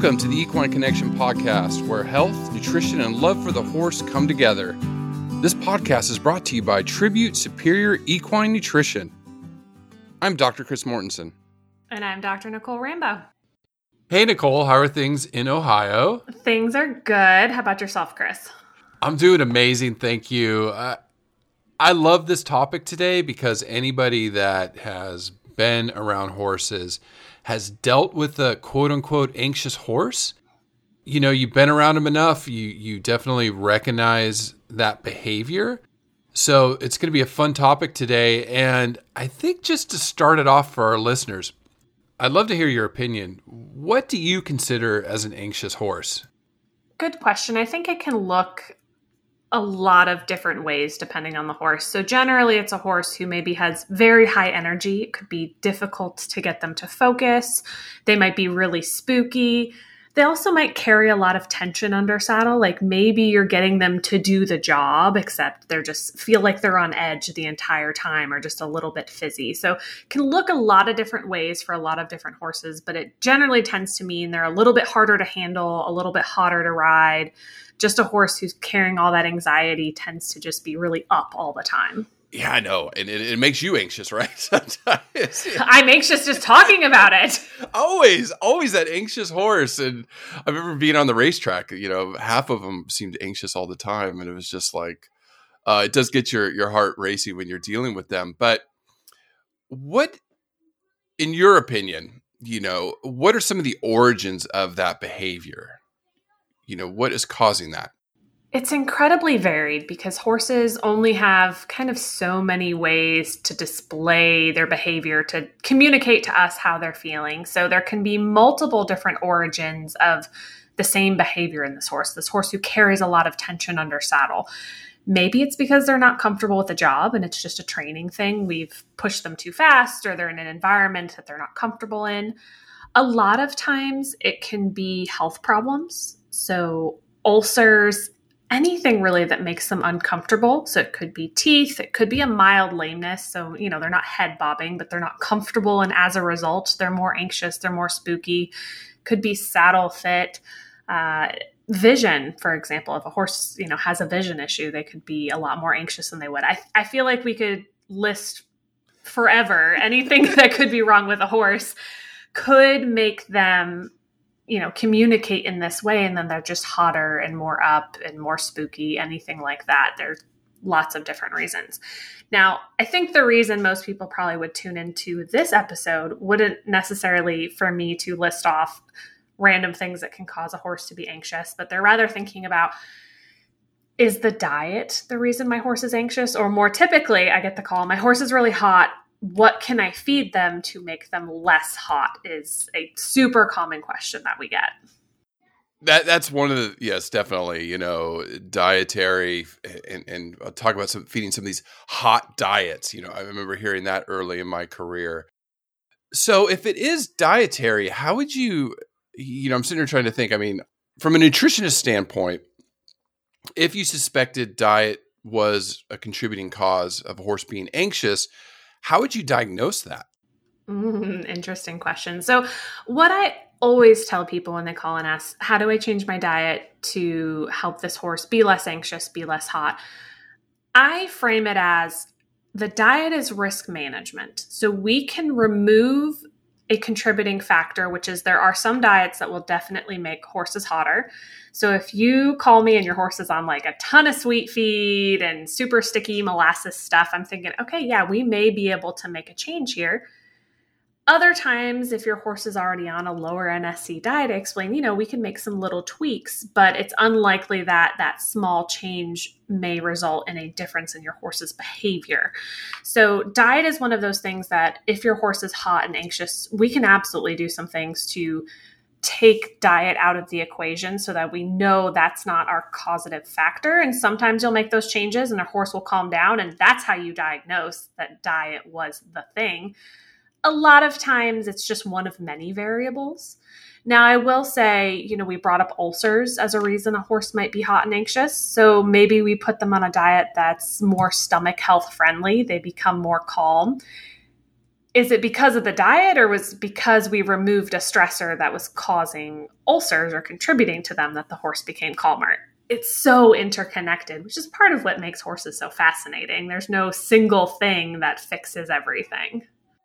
Welcome to the Equine Connection podcast, where health, nutrition, and love for the horse come together. This podcast is brought to you by Tribute Superior Equine Nutrition. I'm Dr. Chris Mortensen. And I'm Dr. Nicole Rambo. Hey, Nicole, how are things in Ohio? Things are good. How about yourself, Chris? I'm doing amazing. Thank you. Uh, I love this topic today because anybody that has been around horses has dealt with a quote unquote anxious horse. You know, you've been around them enough, you you definitely recognize that behavior. So it's going to be a fun topic today. And I think just to start it off for our listeners, I'd love to hear your opinion. What do you consider as an anxious horse? Good question. I think it can look a lot of different ways depending on the horse. So, generally, it's a horse who maybe has very high energy. It could be difficult to get them to focus. They might be really spooky. They also might carry a lot of tension under saddle. Like maybe you're getting them to do the job, except they're just feel like they're on edge the entire time or just a little bit fizzy. So can look a lot of different ways for a lot of different horses, but it generally tends to mean they're a little bit harder to handle, a little bit hotter to ride. Just a horse who's carrying all that anxiety tends to just be really up all the time. Yeah, I know, and it, it makes you anxious, right? Sometimes I'm anxious just talking about it. always, always that anxious horse, and I remember being on the racetrack. You know, half of them seemed anxious all the time, and it was just like uh, it does get your your heart racing when you're dealing with them. But what, in your opinion, you know, what are some of the origins of that behavior? You know, what is causing that? It's incredibly varied because horses only have kind of so many ways to display their behavior, to communicate to us how they're feeling. So there can be multiple different origins of the same behavior in this horse, this horse who carries a lot of tension under saddle. Maybe it's because they're not comfortable with the job and it's just a training thing. We've pushed them too fast or they're in an environment that they're not comfortable in. A lot of times it can be health problems. So, ulcers, anything really that makes them uncomfortable. So it could be teeth, it could be a mild lameness. So, you know, they're not head bobbing, but they're not comfortable. And as a result, they're more anxious, they're more spooky. Could be saddle fit. Uh, vision, for example, if a horse, you know, has a vision issue, they could be a lot more anxious than they would. I, I feel like we could list forever anything that could be wrong with a horse could make them you know communicate in this way and then they're just hotter and more up and more spooky anything like that. There's lots of different reasons. Now i think the reason most people probably would tune into this episode wouldn't necessarily for me to list off random things that can cause a horse to be anxious but they're rather thinking about is the diet the reason my horse is anxious? Or more typically i get the call my horse is really hot what can I feed them to make them less hot is a super common question that we get. That that's one of the yes, definitely. You know, dietary and and I'll talk about some feeding some of these hot diets. You know, I remember hearing that early in my career. So if it is dietary, how would you you know, I'm sitting here trying to think, I mean, from a nutritionist standpoint, if you suspected diet was a contributing cause of a horse being anxious, how would you diagnose that? Mm, interesting question. So, what I always tell people when they call and ask, How do I change my diet to help this horse be less anxious, be less hot? I frame it as the diet is risk management. So, we can remove a contributing factor, which is there are some diets that will definitely make horses hotter. So if you call me and your horse is on like a ton of sweet feed and super sticky molasses stuff, I'm thinking, okay, yeah, we may be able to make a change here. Other times, if your horse is already on a lower NSC diet, I explain, you know, we can make some little tweaks, but it's unlikely that that small change may result in a difference in your horse's behavior. So, diet is one of those things that if your horse is hot and anxious, we can absolutely do some things to take diet out of the equation so that we know that's not our causative factor. And sometimes you'll make those changes and a horse will calm down, and that's how you diagnose that diet was the thing a lot of times it's just one of many variables. Now, I will say, you know, we brought up ulcers as a reason a horse might be hot and anxious. So maybe we put them on a diet that's more stomach health friendly. They become more calm. Is it because of the diet or was because we removed a stressor that was causing ulcers or contributing to them that the horse became calmer? It's so interconnected which is part of what makes horses so fascinating. There's no single thing that fixes everything.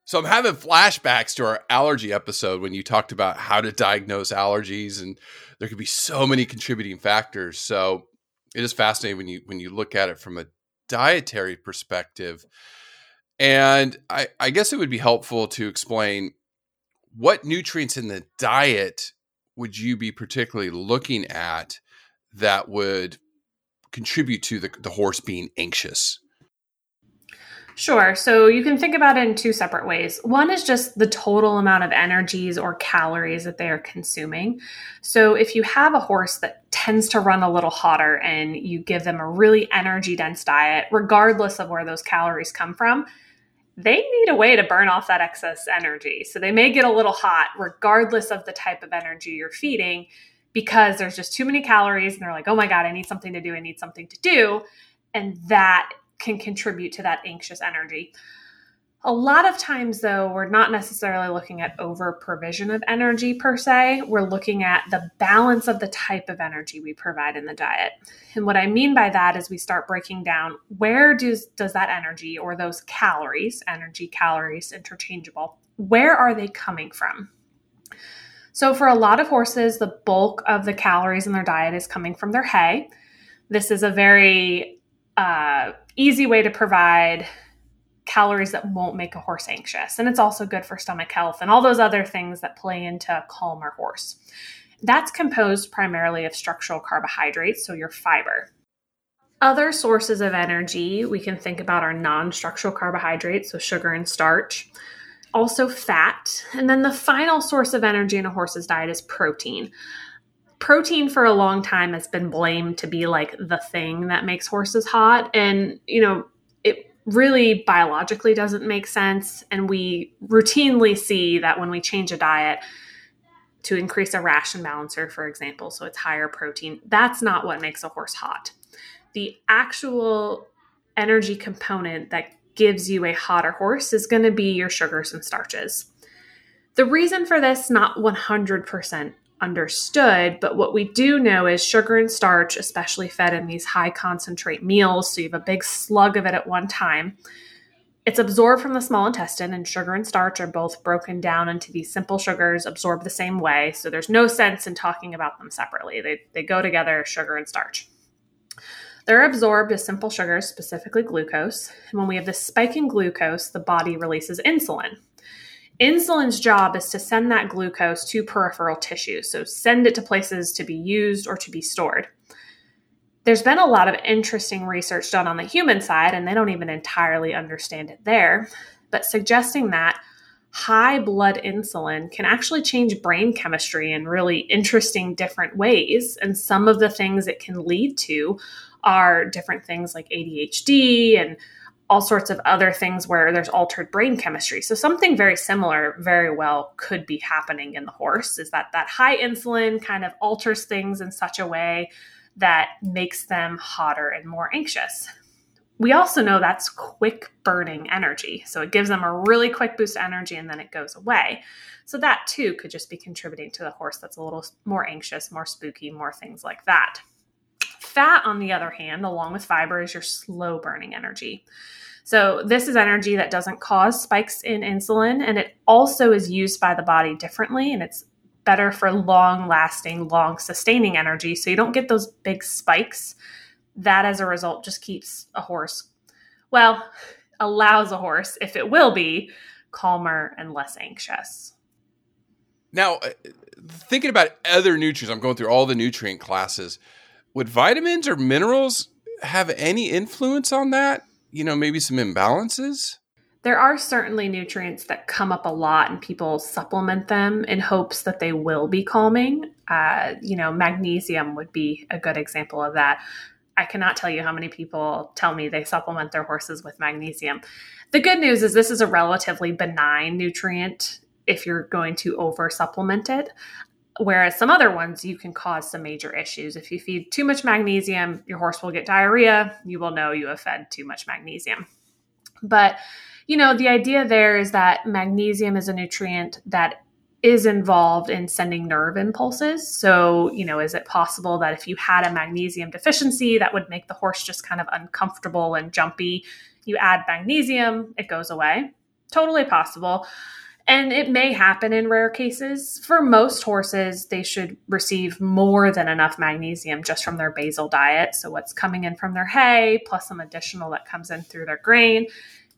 So i'm having flashbacks to our allergy episode when you talked about how to diagnose allergies and there could be so many contributing factors. So it is fascinating when you when you look at it from a dietary perspective and I, I guess it would be helpful to explain what nutrients in the diet would you be particularly looking at that would contribute to the, the horse being anxious? Sure. So you can think about it in two separate ways. One is just the total amount of energies or calories that they are consuming. So if you have a horse that tends to run a little hotter and you give them a really energy dense diet, regardless of where those calories come from, they need a way to burn off that excess energy. So they may get a little hot regardless of the type of energy you're feeding because there's just too many calories and they're like, oh my God, I need something to do. I need something to do. And that can contribute to that anxious energy. A lot of times, though, we're not necessarily looking at over provision of energy per se. We're looking at the balance of the type of energy we provide in the diet. And what I mean by that is we start breaking down where does, does that energy or those calories, energy, calories, interchangeable, where are they coming from? So, for a lot of horses, the bulk of the calories in their diet is coming from their hay. This is a very uh, easy way to provide calories that won't make a horse anxious. And it's also good for stomach health and all those other things that play into a calmer horse. That's composed primarily of structural carbohydrates, so your fiber. Other sources of energy, we can think about our non structural carbohydrates, so sugar and starch, also fat. And then the final source of energy in a horse's diet is protein. Protein for a long time has been blamed to be like the thing that makes horses hot. And, you know, really biologically doesn't make sense. And we routinely see that when we change a diet to increase a ration balancer, for example, so it's higher protein, that's not what makes a horse hot. The actual energy component that gives you a hotter horse is going to be your sugars and starches. The reason for this, not 100% understood. But what we do know is sugar and starch, especially fed in these high concentrate meals, so you have a big slug of it at one time. It's absorbed from the small intestine, and sugar and starch are both broken down into these simple sugars, absorbed the same way. So there's no sense in talking about them separately. They, they go together, sugar and starch. They're absorbed as simple sugars, specifically glucose. And when we have this spike in glucose, the body releases insulin. Insulin's job is to send that glucose to peripheral tissue, so send it to places to be used or to be stored. There's been a lot of interesting research done on the human side, and they don't even entirely understand it there, but suggesting that high blood insulin can actually change brain chemistry in really interesting different ways. And some of the things it can lead to are different things like ADHD and all sorts of other things where there's altered brain chemistry. So something very similar very well could be happening in the horse is that that high insulin kind of alters things in such a way that makes them hotter and more anxious. We also know that's quick burning energy. So it gives them a really quick boost of energy and then it goes away. So that too could just be contributing to the horse that's a little more anxious, more spooky, more things like that. Fat, on the other hand, along with fiber, is your slow burning energy. So, this is energy that doesn't cause spikes in insulin, and it also is used by the body differently, and it's better for long lasting, long sustaining energy. So, you don't get those big spikes. That, as a result, just keeps a horse, well, allows a horse, if it will be, calmer and less anxious. Now, uh, thinking about other nutrients, I'm going through all the nutrient classes would vitamins or minerals have any influence on that? You know, maybe some imbalances? There are certainly nutrients that come up a lot and people supplement them in hopes that they will be calming. Uh, you know, magnesium would be a good example of that. I cannot tell you how many people tell me they supplement their horses with magnesium. The good news is this is a relatively benign nutrient if you're going to over supplement it. Whereas some other ones, you can cause some major issues. If you feed too much magnesium, your horse will get diarrhea. You will know you have fed too much magnesium. But You know, the idea there is that magnesium is a nutrient that is involved in sending nerve impulses. So, you know, is it possible that if you had a magnesium deficiency, that would make the horse just kind of uncomfortable and jumpy? You add magnesium, it goes away. Totally possible. And it may happen in rare cases. For most horses, they should receive more than enough magnesium just from their basal diet. So, what's coming in from their hay, plus some additional that comes in through their grain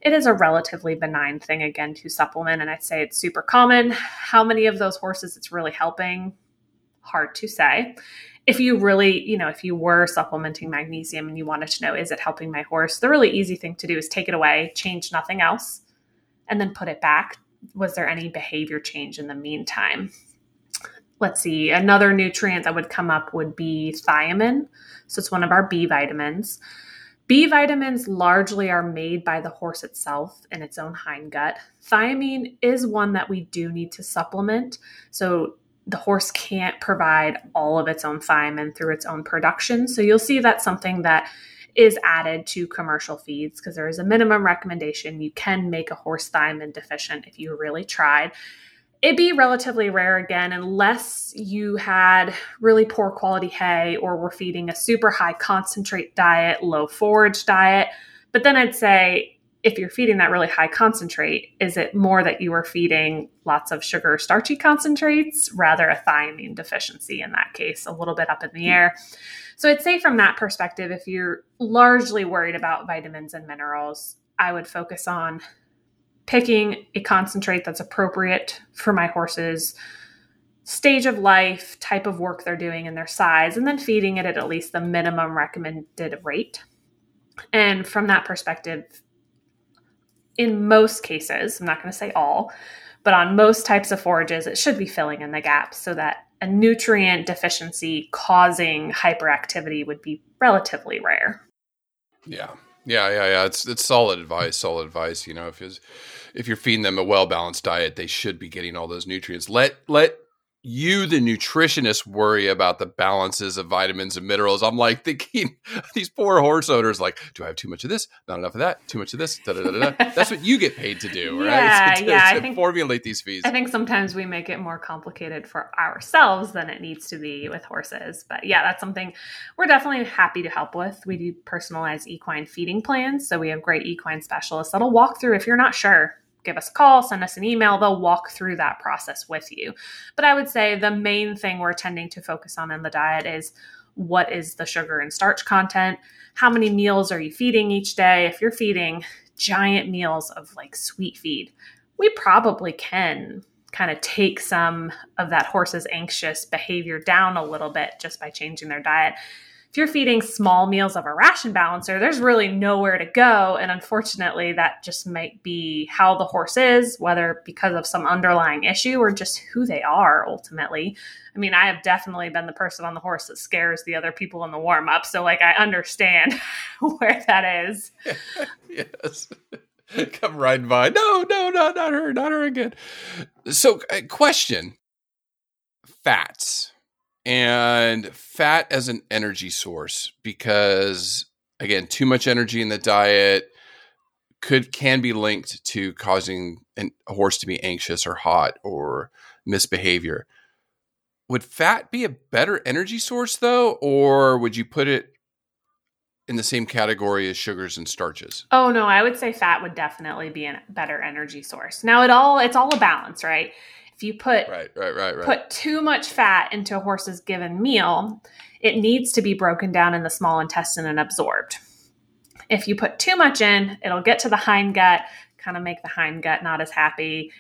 it is a relatively benign thing again to supplement. And i'd say it's super common. How many of those horses it's really helping? Hard to say. If you really you know if you were supplementing magnesium and you wanted to know is it helping my horse? The really easy thing to do is take it away change nothing else and then put it back was there any behavior change in the meantime let's see another nutrient that would come up would be thiamine so it's one of our b vitamins B vitamins largely are made by the horse itself in its own hindgut. Thiamine is one that we do need to supplement. So the horse can't provide all of its own thiamine through its own production. So you'll see that's something that is added to commercial feeds because there is a minimum recommendation. You can make a horse thiamine deficient if you really tried it'd be relatively rare again unless you had really poor quality hay or were feeding a super high concentrate diet, low forage diet. But then I'd say if you're feeding that really high concentrate, is it more that you are feeding lots of sugar starchy concentrates, rather a thiamine deficiency in that case, a little bit up in the hmm. air? So I'd say from that perspective, if you're largely worried about vitamins and minerals, I would focus on picking a concentrate that's appropriate for my horse's stage of life, type of work they're doing, and their size, and then feeding it at at least the minimum recommended rate. And from that perspective, in most cases, I'm not going to say all, but on most types of forages, it should be filling in the gaps so that a nutrient deficiency causing hyperactivity would be relatively rare. Yeah. Yeah, yeah, yeah. It's it's solid advice. Solid advice. You know, if if you're feeding them a well balanced diet, they should be getting all those nutrients. Let let you, the nutritionist, worry about the balances of vitamins and minerals. I'm like thinking these poor horse owners, like, do I have too much of this? Not enough of that. Too much of this. Da, da, da, That's what you get paid to do, right? Yeah, to, yeah. To I think, formulate these feeds. I think sometimes we make it more complicated for ourselves than it needs to be with horses. But yeah, that's something we're definitely happy to help with. We do personalized equine feeding plans, so we have great equine specialists that'll walk through if you're not sure give us a call, send us an email. They'll walk through that process with you. But I would say the main thing we're tending to focus on in the diet is what is the sugar and starch content? How many meals are you feeding each day? If you're feeding giant meals of like sweet feed, we probably can kind of take some of that horse's anxious behavior down a little bit just by changing their diet if you're feeding small meals of a ration balancer, there's really nowhere to go. And unfortunately, that just might be how the horse is, whether because of some underlying issue or just who they are ultimately. I mean, I have definitely been the person on the horse that scares the other people in the warm up. So, like, I understand where that is. yes. Come riding by. No, no, no, not her, not her again. So, uh, question fats and fat as an energy source because again too much energy in the diet could can be linked to causing an, a horse to be anxious or hot or misbehavior. Would fat be a better energy source though or would you put it in the same category as sugars and starches? Oh no i would say fat would definitely be a better energy source. Now it all it's all a balance right if you put right, right, right, right. put too much fat into a horse's given meal, it needs to be broken down in the small intestine and absorbed. If you put too much in, it'll get to the hind gut, kind of make the hind gut not as happy,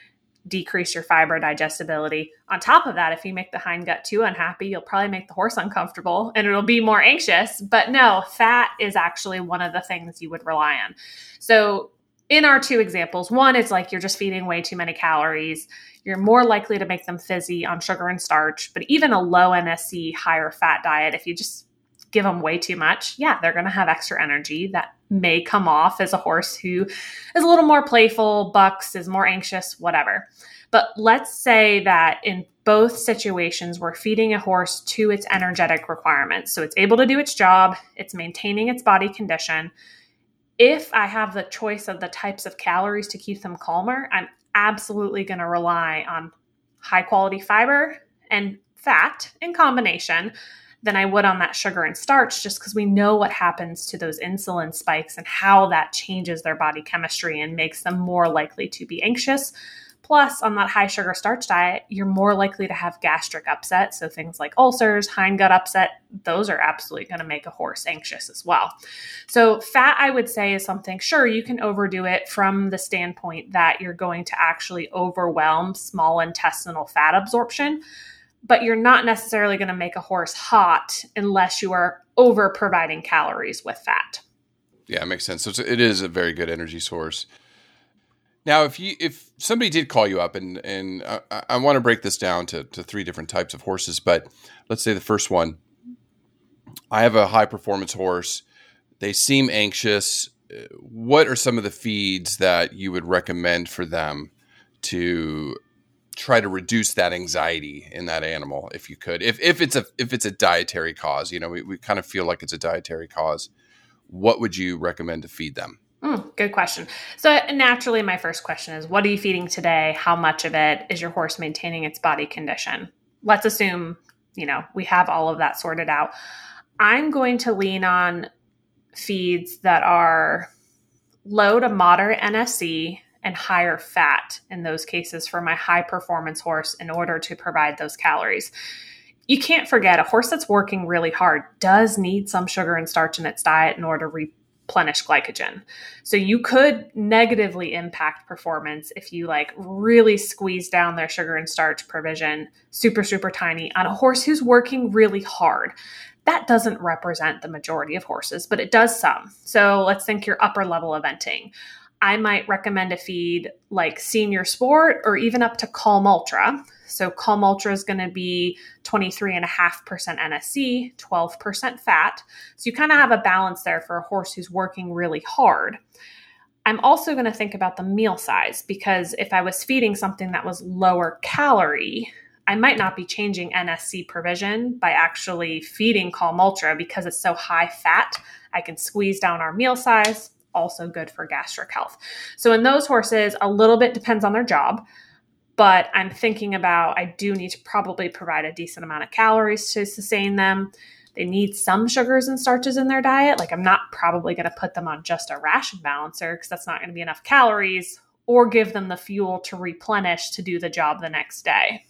decrease your fiber digestibility. On top of that, if you make the hind gut too unhappy, you'll probably make the horse uncomfortable and it'll be more anxious. But no, fat is actually one of the things you would rely on. So, in our two examples, one is like you're just feeding way too many calories you're more likely to make them fizzy on sugar and starch. But even a low NSC, higher fat diet, if you just give them way too much, yeah, they're going to have extra energy that may come off as a horse who is a little more playful, bucks, is more anxious, whatever. But let's say that in both situations, we're feeding a horse to its energetic requirements. So it's able to do its job, it's maintaining its body condition. If I have the choice of the types of calories to keep them calmer, I'm absolutely going to rely on high quality fiber and fat in combination than I would on that sugar and starch, just because we know what happens to those insulin spikes and how that changes their body chemistry and makes them more likely to be anxious. Plus, on that high sugar starch diet, you're more likely to have gastric upset. So, things like ulcers, hindgut upset, those are absolutely going to make a horse anxious as well. So, fat, I would say, is something, sure, you can overdo it from the standpoint that you're going to actually overwhelm small intestinal fat absorption but you're not necessarily going to make a horse hot unless you are over providing calories with fat. Yeah, it makes sense. So it is a very good energy source. Now, if you if somebody did call you up and and I, I want to break this down to to three different types of horses, but let's say the first one, I have a high performance horse. They seem anxious. Uh, what are some of the feeds that you would recommend for them to try to reduce that anxiety in that animal if you could if, if it's a if it's a dietary cause you know we, we kind of feel like it's a dietary cause what would you recommend to feed them mm, good question. So naturally my first question is what are you feeding today? How much of it is your horse maintaining its body condition? Let's assume you know we have all of that sorted out. I'm going to lean on feeds that are low to moderate nsc and higher fat in those cases for my high performance horse in order to provide those calories. You can't forget a horse that's working really hard does need some sugar and starch in its diet in order to replenish glycogen. So you could negatively impact performance if you like really squeeze down their sugar and starch provision super super tiny on a horse who's working really hard that doesn't represent the majority of horses, but it does some. So let's think your upper level eventing. I might recommend a feed like Senior Sport or even up to Kalm Ultra. So Kalm Ultra is going to be 23.5% NSC, 12% fat. So you kind of have a balance there for a horse who's working really hard. I'm also going to think about the meal size because if I was feeding something that was lower calorie, I might not be changing NSC provision by actually feeding Kalm Ultra because it's so high fat. I can squeeze down our meal size, also good for gastric health. So in those horses, a little bit depends on their job, but I'm thinking about I do need to probably provide a decent amount of calories to sustain them. They need some sugars and starches in their diet. Like I'm not probably going to put them on just a ration balancer because that's not going to be enough calories or give them the fuel to replenish to do the job the next day.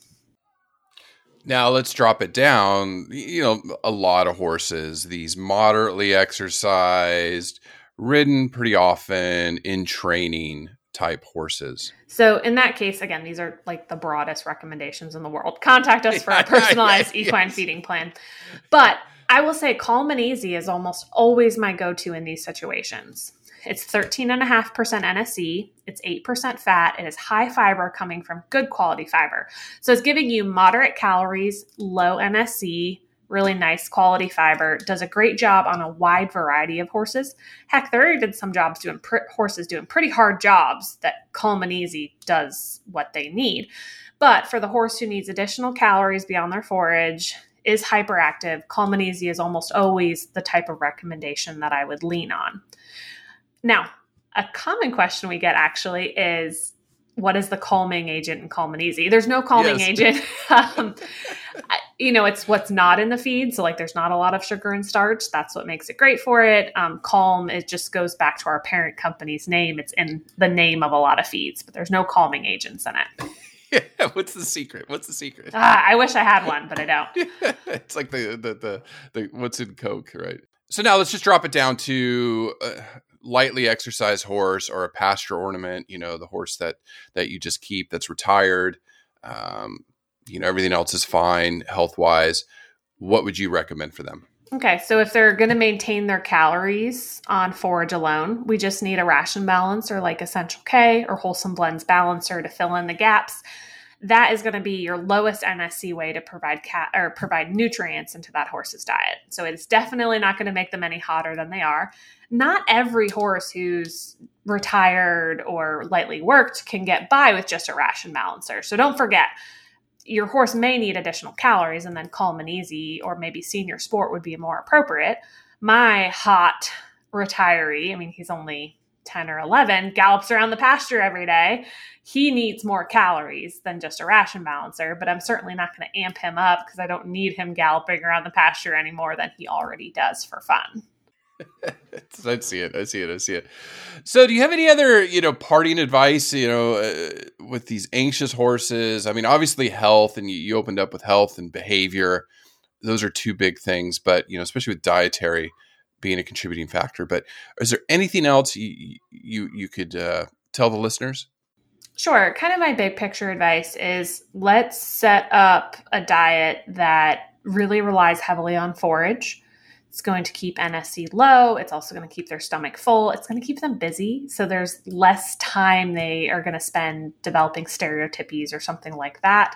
Now let's drop it down. You know, a lot of horses, these moderately exercised, ridden pretty often in training type horses. So in that case, again, these are like the broadest recommendations in the world. Contact us for a personalized equine yes. feeding plan. But I will say calm and easy is almost always my go-to in these situations. It's 13.5% NSC, it's 8% fat, it is high fiber coming from good quality fiber. So it's giving you moderate calories, low NSC, really nice quality fiber, does a great job on a wide variety of horses. Heck, there are even some jobs doing pr- horses doing pretty hard jobs that Calm and Easy does what they need. But for the horse who needs additional calories beyond their forage, is hyperactive, Calm and Easy is almost always the type of recommendation that I would lean on. Now, a common question we get actually is what is the calming agent in calm and easy there's no calming yes. agent um, you know it's what's not in the feed so like there's not a lot of sugar and starch that's what makes it great for it um, calm it just goes back to our parent company's name it's in the name of a lot of feeds but there's no calming agents in it yeah, what's the secret? What's the secret? Ah, I wish I had one, but I don't. it's like the, the the the what's in Coke, right? So now let's just drop it down to uh, lightly exercised horse or a pasture ornament, you know, the horse that that you just keep that's retired, um, you know, everything else is fine health wise. What would you recommend for them? Okay, so if they're going to maintain their calories on forage alone, we just need a ration balancer like Essential K or Wholesome Blends balancer to fill in the gaps that is going to be your lowest NSC way to provide cat or provide nutrients into that horse's diet. So it's definitely not going to make them any hotter than they are. Not every horse who's retired or lightly worked can get by with just a ration balancer. So don't forget, your horse may need additional calories, and then calm and easy, or maybe senior sport would be more appropriate. My hot retiree, I mean, he's only 10 or 11, gallops around the pasture every day, he needs more calories than just a ration balancer. But I'm certainly not going to amp him up because I don't need him galloping around the pasture any more than he already does for fun. I see it. I see it. I see it. So, do you have any other, you know, parting advice, you know, uh, with these anxious horses? I mean, obviously, health, and you, you opened up with health and behavior. Those are two big things, but you know, especially with dietary being a contributing factor. But is there anything else you you, you could uh, tell the listeners? Sure. Kind of my big picture advice is let's set up a diet that really relies heavily on forage it's going to keep NSC low. It's also going to keep their stomach full. It's going to keep them busy. So there's less time they are going to spend developing stereotypies or something like that.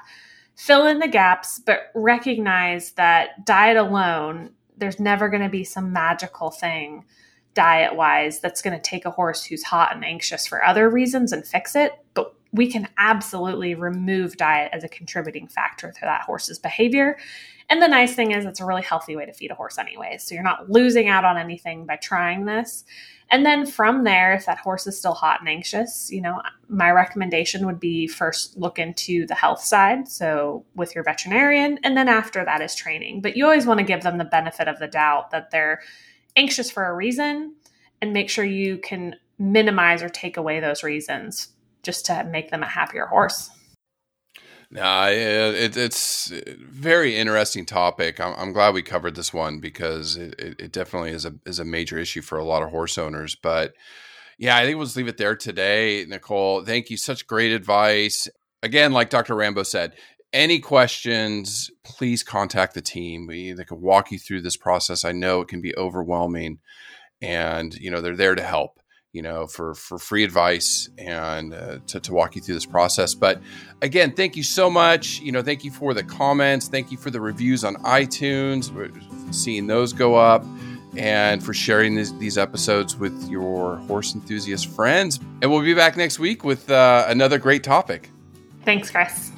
Fill in the gaps, but recognize that diet alone, there's never going to be some magical thing diet wise that's going to take a horse who's hot and anxious for other reasons and fix it. But we can absolutely remove diet as a contributing factor to that horse's behavior. And the nice thing is, it's a really healthy way to feed a horse, anyway. So you're not losing out on anything by trying this. And then from there, if that horse is still hot and anxious, you know, my recommendation would be first look into the health side. So with your veterinarian, and then after that is training. But you always want to give them the benefit of the doubt that they're anxious for a reason and make sure you can minimize or take away those reasons just to make them a happier horse. No, it, it's very interesting topic. I'm, I'm, glad we covered this one because it, it, definitely is a is a major issue for a lot of horse owners. But yeah, I think we'll just leave it there today, Nicole. Thank you, such great advice. Again, like Dr. Rambo said, any questions, please contact the team. We they can walk you through this process. I know it can be overwhelming, and you know they're there to help you know, for for free advice and uh, to, to walk you through this process. But again, thank you so much. You know, thank you for the comments. Thank you for the reviews on iTunes. We're seeing those go up. And for sharing these, these episodes with your horse enthusiast friends. And we'll be back next week with uh, another great topic. Thanks, Chris.